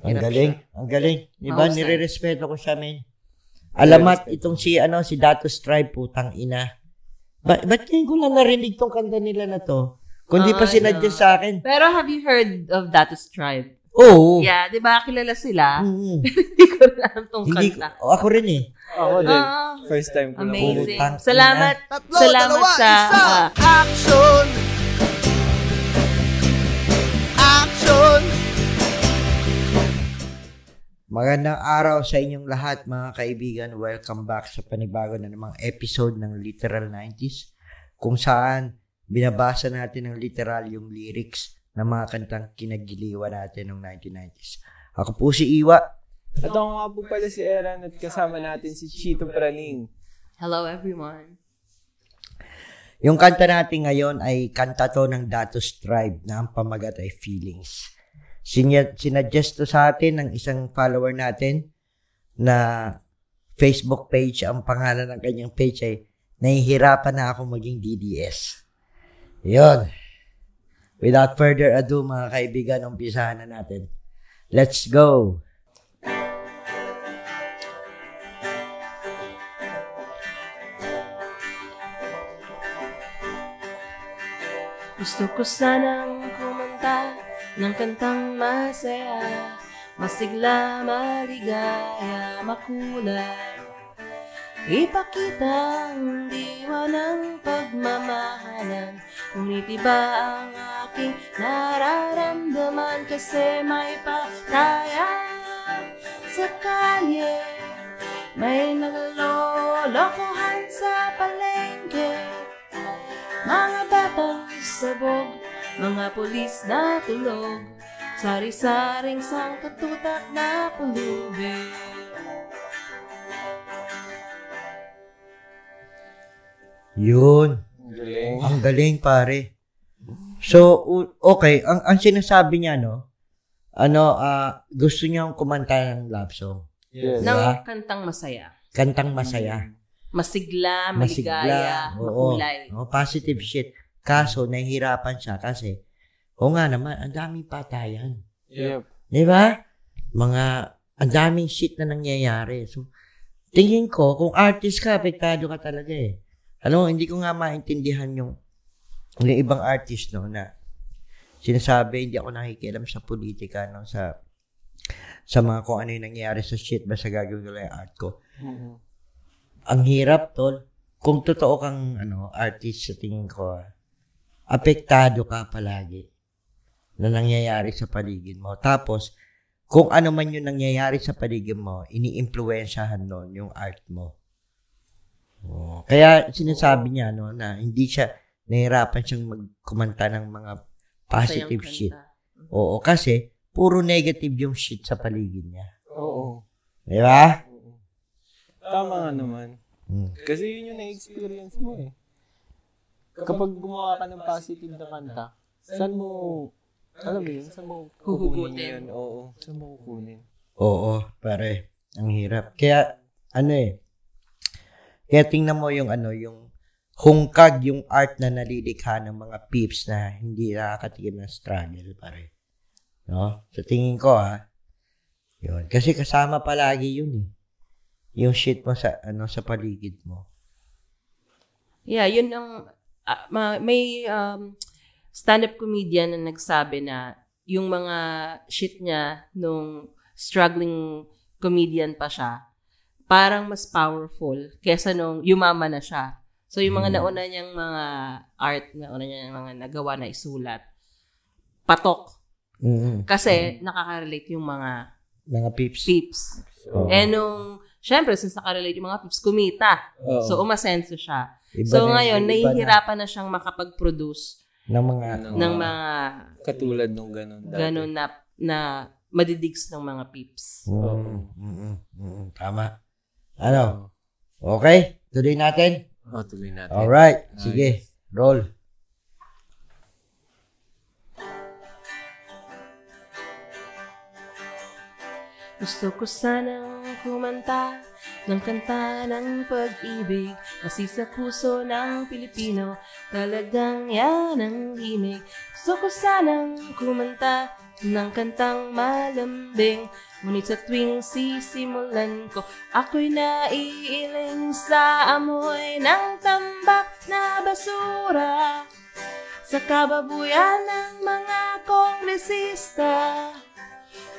Ang Hirap galing. Ang galing. Di ba? Nire-respeto ko siya, men. Alamat itong si, ano, si Dato Stripe, putang ina. Ba ba't ngayon ko lang narinig tong kanta nila na to? Kundi pa Ah, sinadya sa akin. Pero have you heard of Datus Tribe? Oo. Yeah, di ba kilala sila? Mm. Hindi ko rin alam tong Hindi kanta. oh, ako rin eh. Ako din. Ah, First time ko na amazing. Putang ina. Salamat. Tatlo, Salamat dalawa, sa isa. ah! Action! Magandang araw sa inyong lahat mga kaibigan. Welcome back sa panibago na namang episode ng Literal 90s kung saan binabasa natin ng literal yung lyrics ng mga kantang kinagiliwan natin noong 1990s. Ako po si Iwa. At ako nga po pala si Eran at kasama natin si Chito Praning. Hello everyone. Yung kanta natin ngayon ay kanta to ng Datos Tribe na ang pamagat ay Feelings. Sinya, sinuggest to sa atin ng isang follower natin na Facebook page, ang pangalan ng kanyang page ay Nahihirapan na ako maging DDS. Yun. Without further ado mga kaibigan, umpisahan na natin. Let's go! Gusto ko sanang kumanta ng kantang masaya, masigla, maligaya, makulay. Ipakita ang diwa ng pagmamahalan, ngunit iba ang aking nararamdaman kasi may pataya sa kalye. May naglolokohan sa palengke. Mga batang sabog, mga pulis na tulog, sari-saring sangkatutak na pulubi. Yun. Ang galing. Ang galing, pare. So, okay, ang, ang sinasabi niya, no, ano, ah, gusto niyang kumanta ng love song. Yes. Ng Diba? kantang masaya. Kantang masaya. Masigla, Masigla. maligaya, Oo. makulay. Oo, positive shit. Kaso, nahihirapan siya kasi, o nga naman, ang daming patayan. Yep. Di ba? Mga, ang daming shit na nangyayari. So, tingin ko, kung artist ka, apektado ka talaga eh. Ano, hindi ko nga maintindihan yung, yung ibang artist, no, na sinasabi, hindi ako nakikialam sa politika, no, sa, sa mga kung ano yung nangyayari sa shit, basta gagawin ko lang yung art ko. Mhm. Ang hirap, tol. Kung totoo kang, ano, artist sa tingin ko, ah, apektado ka palagi na nangyayari sa paligid mo. Tapos, kung ano man yung nangyayari sa paligid mo, ini-impluensyahan nun yung art mo. Oh. Kaya sinasabi niya no, na hindi siya nahirapan siyang magkumanta ng mga positive shit. kanta. Oo, kasi puro negative yung shit sa paligid niya. Oo. Di ba? Tama nga naman. Hmm. Kasi yun yung na-experience mo eh. Kapag gumawa ka ng positive na kanta, saan mo, alam mo yun, saan mo kukunin yun? Oo, saan mo kukunin? Oo, pare. Ang hirap. Kaya, ano eh, kaya tingnan mo yung ano, yung hungkag yung art na nalilikha ng mga peeps na hindi nakakatikim ng struggle, pare. No? Sa tingin ko, ha, yun. Kasi kasama palagi yun eh. Yung shit mo sa, ano, sa paligid mo. Yeah, yun ang ma- may um, stand-up comedian na nagsabi na yung mga shit niya nung struggling comedian pa siya, parang mas powerful kesa nung yumama na siya. So yung mga nauna niyang mga art, nauna niyang mga nagawa na isulat, patok. mm Kasi nakaka-relate yung mga Mga peeps. peeps. Oo. Eh nung, syempre, since nakarelate yung mga peeps, kumita. Oo. So umasenso siya. Iba So na- ngayon, iba na nahihirapan na siyang makapag-produce ng mga, Ng- ng mga Katulad nung ganun. dati. ganun na, na madidigs ng mga peeps. mm, mm, mm, mm, tama. Ano? Okay? Tuloy natin? Oh, tuloy natin. Alright. Nice. Sige. Roll. Gusto ko sanang kumanta ng kanta ng pag-ibig kasi sa puso ng Pilipino talagang yan ang himig. Gusto ko sanang kumanta ng kantang malambing. Ngunit sa tuwing sisimulan ko, ako'y naiiling sa amoy ng tambak na basura. Sa kababuyan ng mga kongresista,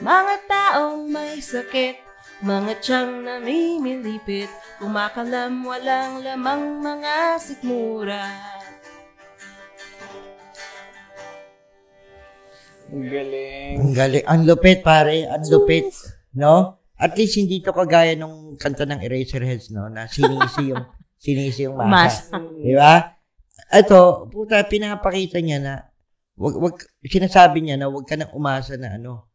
mga taong may sakit, mga tiyang namimilipit, kumakalam walang lamang mga sikmura. Ang galing. Ang galing. Ang lupit, pare. Ang lupit. No? At least hindi to kagaya nung kanta ng Eraserheads, no? Na sinisi yung, sinisi yung masa. Mas. Di ba? Ito, puta, pinapakita niya na, wag, wag, sinasabi niya na wag ka nang umasa na ano,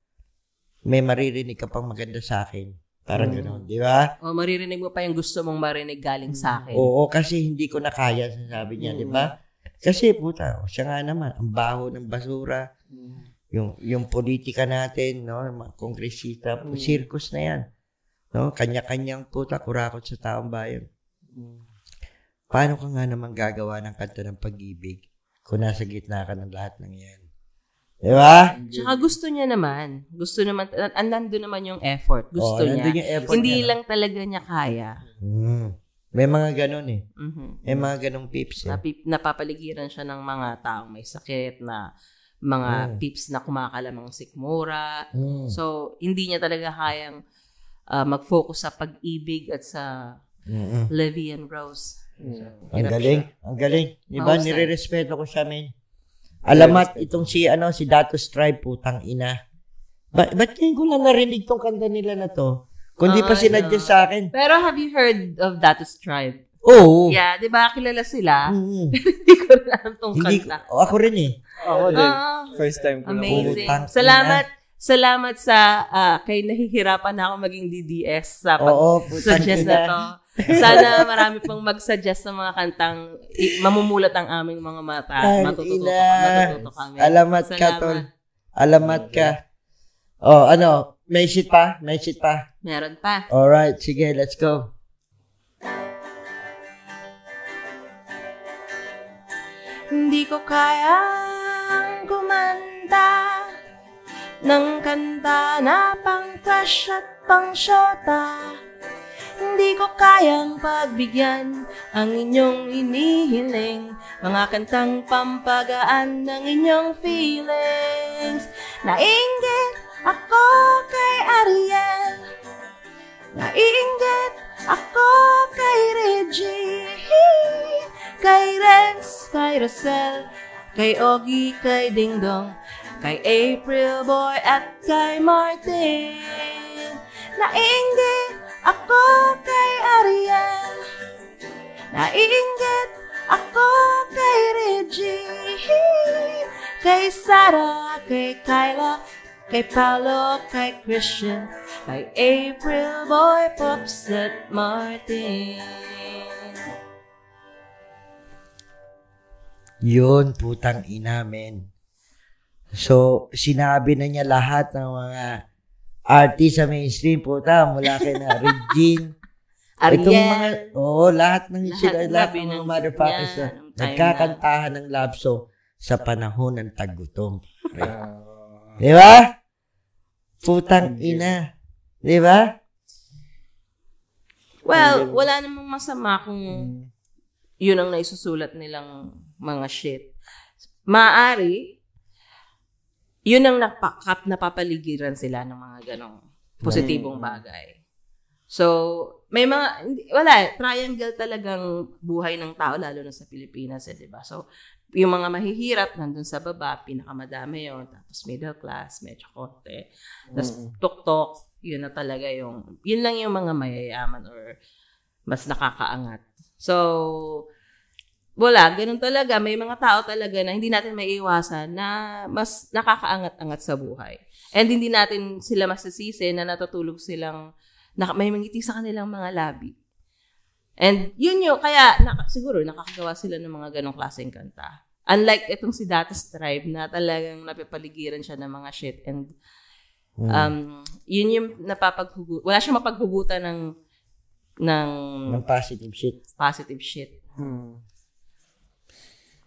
may maririnig ka pang maganda sa akin. Parang gano'n, di ba? O maririnig mo pa yung gusto mong marinig galing sa akin. Oo, kasi hindi ko na kaya, sinasabi niya, di ba? Kasi, puta, siya nga naman, ang baho ng basura, yung yung politika natin, no, yung mga kongresista, circus na yan. No, kanya-kanyang puta kurakot sa taong bayan. Paano ka nga naman gagawa ng kanta ng pag-ibig kung nasa gitna ka ng lahat ng yan? Di ba? Tsaka gusto niya naman. Gusto naman, an- naman yung effort. Gusto Oo, niya. nandun yung effort Hindi niya, no? lang talaga niya kaya. Hmm. May mga ganun eh. Mhm. May mga ganung pips eh. Napi- napapaligiran siya ng mga taong may sakit na mga Mm. pips na kumakalamang sikmura. Hmm. So, hindi niya talaga kayang ah, mag-focus sa pag-ibig at sa Mm-mm. Levy and Rose. Ang Hirap galing. Ang galing. Di ba? Mahusay. Nire-respeto ko siya, men. Alamat itong si, ano, si Datos Tribe, putang ina. Ba ba't ngayon ko lang narinig tong kanta nila na to? Kundi pa Ah, sinadya no. sa akin. Pero have you heard of Datus Tribe? Oo. Yeah, di ba kilala sila? Mm. Hindi ko alam tong Hindi ko, kanta. oh, ako rin eh. Ako din. Ah, First time ko na amazing. Putang ina. Salamat. Salamat sa ah, kay nahihirapan na ako maging DDS sa Oo, pag-suggest na to. Sana marami pang mag-suggest ng mga kantang i- mamumulat ang aming mga mata. Ang Matututo, ina. matututo kami. Alamat ka, Salamat. tol. Alamat ka. Oh, ano? May shit pa? May shit pa? Meron pa. Alright, sige, let's go. Hindi ko kayang kumanta ng kanta na pang crush at pang shota. Hindi ko kayang pagbigyan ang inyong inihiling Mga kantang pampagaan ng inyong feelings. Nainggit ako kay Ariel. Nainggit ako kay Reggie. Kay Rex, kay Rosel Kay Ogie, kay Dingdong Kay April Boy at kay Martin. Nainggit ako kay Ariel. Nainggit ako kay Reggie. Kay Sarah, kay Kyla Kay Paolo, kay Christian Kay April Boy, Pops at Martin. Yun, putang ina, men. So, sinabi na niya lahat ng mga artist sa mainstream, puta, mula kay na Regine. Itong mga, Ariel oo, lahat ng Lahat sila, ng lahat ng mga ng motherfuckers na nagkakantahan ng love song sa panahon ng tagutom. Ah. Di ba? Putang ina. Di ba? Well, wala namang masama kung yun ang naisusulat nilang mga shit. Maari, yun ang napakap, napapaligiran sila ng mga ganong positibong bagay. So, may mga, wala, triangle talagang buhay ng tao, lalo na sa Pilipinas, eh, di ba? So, yung mga mahihirap, nandun sa baba, pinakamadami yon tapos middle class, medyo konti. Tapos tuktok, yun na talaga yung, yun lang yung mga mayayaman or mas nakakaangat. So, wala, ganun talaga. May mga tao talaga na hindi natin maiiwasan na mas nakakaangat-angat sa buhay. And hindi natin sila masasisi na natutulog silang, na, may mangiti sa kanilang mga labi. And yun yun, kaya naka, siguro nakakagawa sila ng mga ganong klaseng kanta. Unlike itong si Datas Tribe na talagang napipaligiran siya ng mga shit and um, yun yung napapaghugu wala siyang mapaghugutan ng ng Ng positive shit. positive shit. Hmm.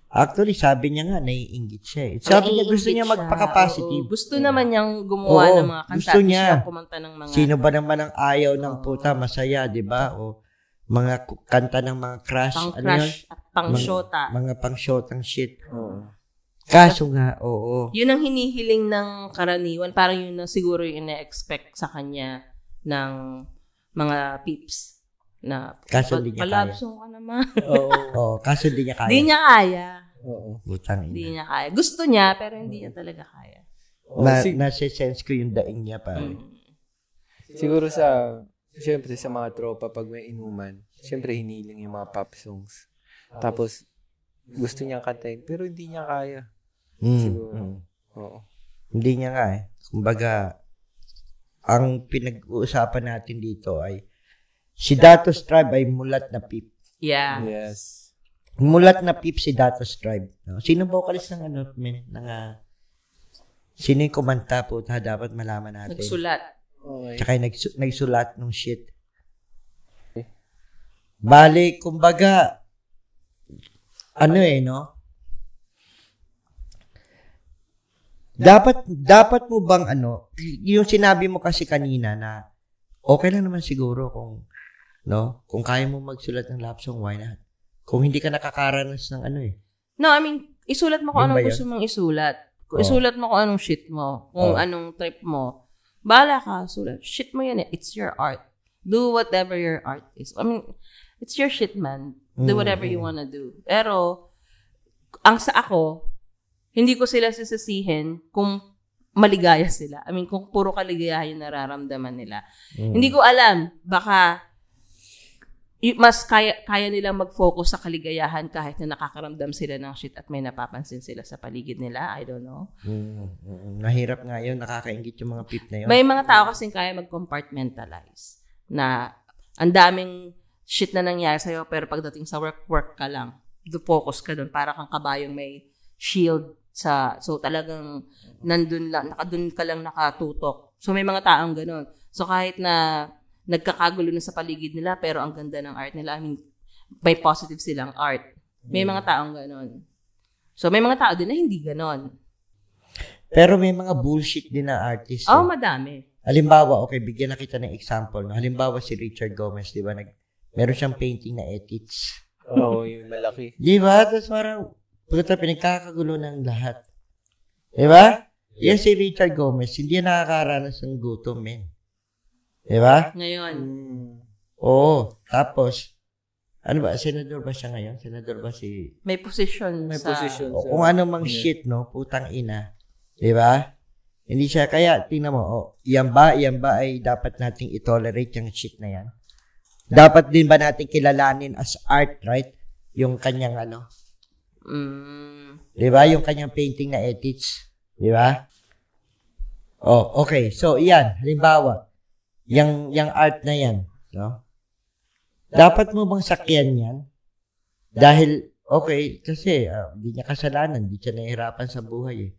Actually, sabi niya nga, naiingit siya eh. Sabi niya, gusto niya siya. magpaka-positive. Oo, gusto naman niyang gumawa Oo, ng mga kanta. gusto niya. Gusto kumanta ng mga... Sino ba naman ang ayaw ng puta, masaya, di ba? O mga kanta ng mga crush. pang ano yun? crush at pang Mga- shota. Mga pang-shotang shit. Oo. Kaso nga, oo. Yun ang hinihiling ng karaniwan. Parang yun na siguro yung ina-expect sa kanya ng mga peeps. Na, Kaso "Pag- hindi niya kaya." song ka naman. Oo. Oo, kaso hindi niya kaya. Hindi niya kaya. Oo. Putang Hindi niya kaya. Gusto niya, pero hindi niya talaga kaya. Na, sig- nasa-sense ko yung daing niya, pare. Mm. siguro sa, syempre sa mga tropa, pag may inuman, syempre hiniling yung mga pop songs. Tapos, gusto niyang kantahin, pero hindi niya kaya. Mm, Siguro. mm. Oo. Hindi niya nga eh. Kumbaga, ang pinag-uusapan natin dito ay si Datos Tribe ay mulat na pip. Yeah. Yes. Mulat na pip si Datos Tribe. No? Sino vocalist ng ano, men, ng, ah, sino yung kumanta po, ta, dapat malaman natin. Nagsulat. Okay. Tsaka yung nagsu- nagsulat ng shit. Bale, kumbaga, ano eh, no? Dapat, dapat mo bang ano, yung sinabi mo kasi kanina na, okay lang naman siguro kung, no, kung kaya mo magsulat ng love song, why not? Kung hindi ka nakakaranas ng ano eh. No, I mean, isulat mo kung Yun ba anong gusto mong isulat. Kung Oo. isulat mo kung anong shit mo. Kung Oo. anong trip mo. Bahala ka, sulat. Shit mo yan eh. It's your art. Do whatever your art is. I mean, it's your shit, man. Do Mm, whatever you mm. wanna do. Pero, ang sa ako, hindi ko sila sisisihin kung maligaya sila. I mean, kung puro kaligayahan yung nararamdaman nila. Mm. Hindi ko alam. Baka mas kaya, kaya nilang mag-focus sa kaligayahan kahit na nakakaramdam sila ng shit at may napapansin sila sa paligid nila. I don't know. Mm, mm, Nahirap nga yun, nakakaingit yung mga pip na yun. May mga tao kasing kaya mag-compartmentalize na ang daming shit na nangyari sa'yo pero pagdating sa work, work ka lang. Do focus ka doon. Para kang kabayong may shield sa, so talagang nandun lang, nakadun ka lang nakatutok. So may mga taong ganun. So kahit na nagkakagulo na sa paligid nila pero ang ganda ng art nila, I mean, may positive silang art. May mga taong ganun. So may mga tao din na hindi ganun. Pero may mga bullshit din na artist. Oh, eh. madami. Halimbawa, okay, bigyan na kita ng example. No? Halimbawa, si Richard Gomez, di ba? Nag, meron siyang painting na ethics. Oo, yung malaki. Di ba? Tapos parang, puta, pinagkakagulo ng lahat. Di ba? Yan si Richard Gomez, hindi yan nakakaranas ng gutom, men. Di ba? Ngayon, Mm. Oo. Tapos, ano ba? Senador ba siya ngayon? Senador ba si... may position May sa... position. O, sa- kung ano mang Yeah. shit, no? Putang ina. Di ba? Hindi siya, kaya, tingnan mo, oh, yan ba, yan ba ay dapat nating itolerate yung shit na yan? Dapat din ba natin kilalanin as art, right? Yung kanyang ano, Mm, di ba? Yung kanyang painting na ethics. Di ba? Oh, okay. So, yan. Halimbawa, yung, yung art na yan, no? Dapat mo bang sakyan yan? Dahil, okay, kasi ah, hindi niya kasalanan, hindi siya nahihirapan sa buhay eh.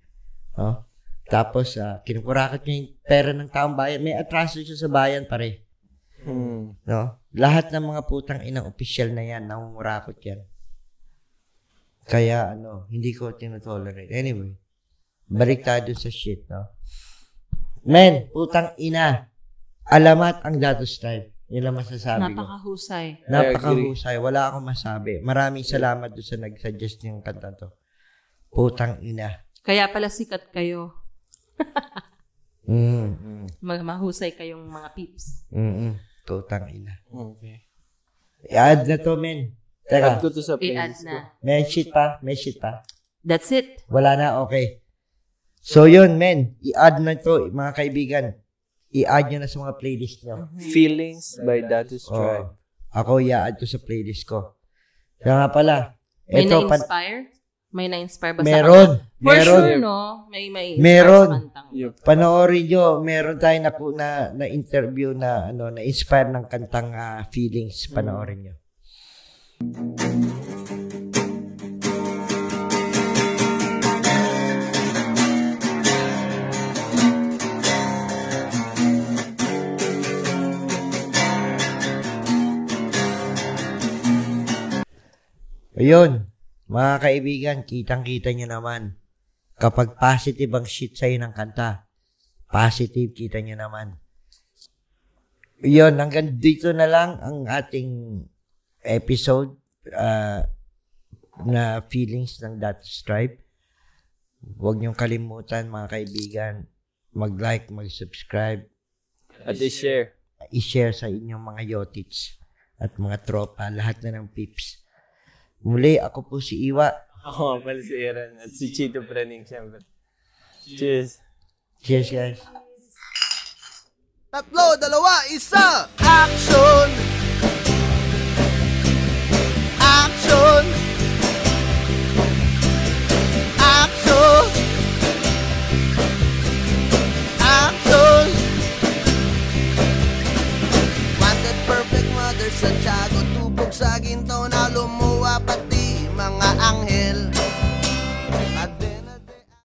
No? Tapos, uh, kinukurakat niya yung pera ng taong bayan. May atraso siya sa bayan pare. Mm. No? Lahat ng mga putang inang opisyal na yan, nangungurakot yan. Kaya, ano, hindi ko tinotolerate. Anyway, balik tayo dun sa shit, no? Men, putang ina, alamat ang datos tribe. Yun lang masasabi ko. napakahusay. Napakahusay. Wala akong masabi. Maraming salamat doon sa nag-suggest ng kanta to. Putang ina. Kaya pala sikat kayo. Mm, mm, Mahusay kayong mga peeps. mm, mm. Putang ina. Okay. I-add na to, men. Add Teka, ko to sa I-add playlist ko. na. may shit pa? May shit pa? That's it. Wala na, okay. So, yun, men. I-add na to, mga kaibigan. I-add nyo na sa mga playlist nyo. Feelings by Datus Oh, Tribe. ako, i-add ko sa playlist ko. Kaya nga pala, May ito, na-inspire? May na-inspire ba sa meron. kanta? For Meron. sure, no? May may Meron. sa. Yup. Panoorin nyo, meron tayong na, na, na interview na, ano, na inspire ng kantang ah, feelings. Panoorin nyo. Ayun. Mga kaibigan, kitang-kita nyo naman. Kapag positive ang shit sa'yo ng kanta, positive kita nyo naman. Yun, hanggang dito na lang ang ating episode uh, na feelings ng Datos Tribe. Huwag niyong kalimutan mga kaibigan, mag-like, mag-subscribe, At i-share. i-share sa inyong mga yotits at mga tropa, lahat na ng pips. Muli, ako po si Iwa. Ako nga pala si Aaron at si Chito Praning, syempre. Cheers. Cheers, guys. Tatlo, dalawa, isa! Action!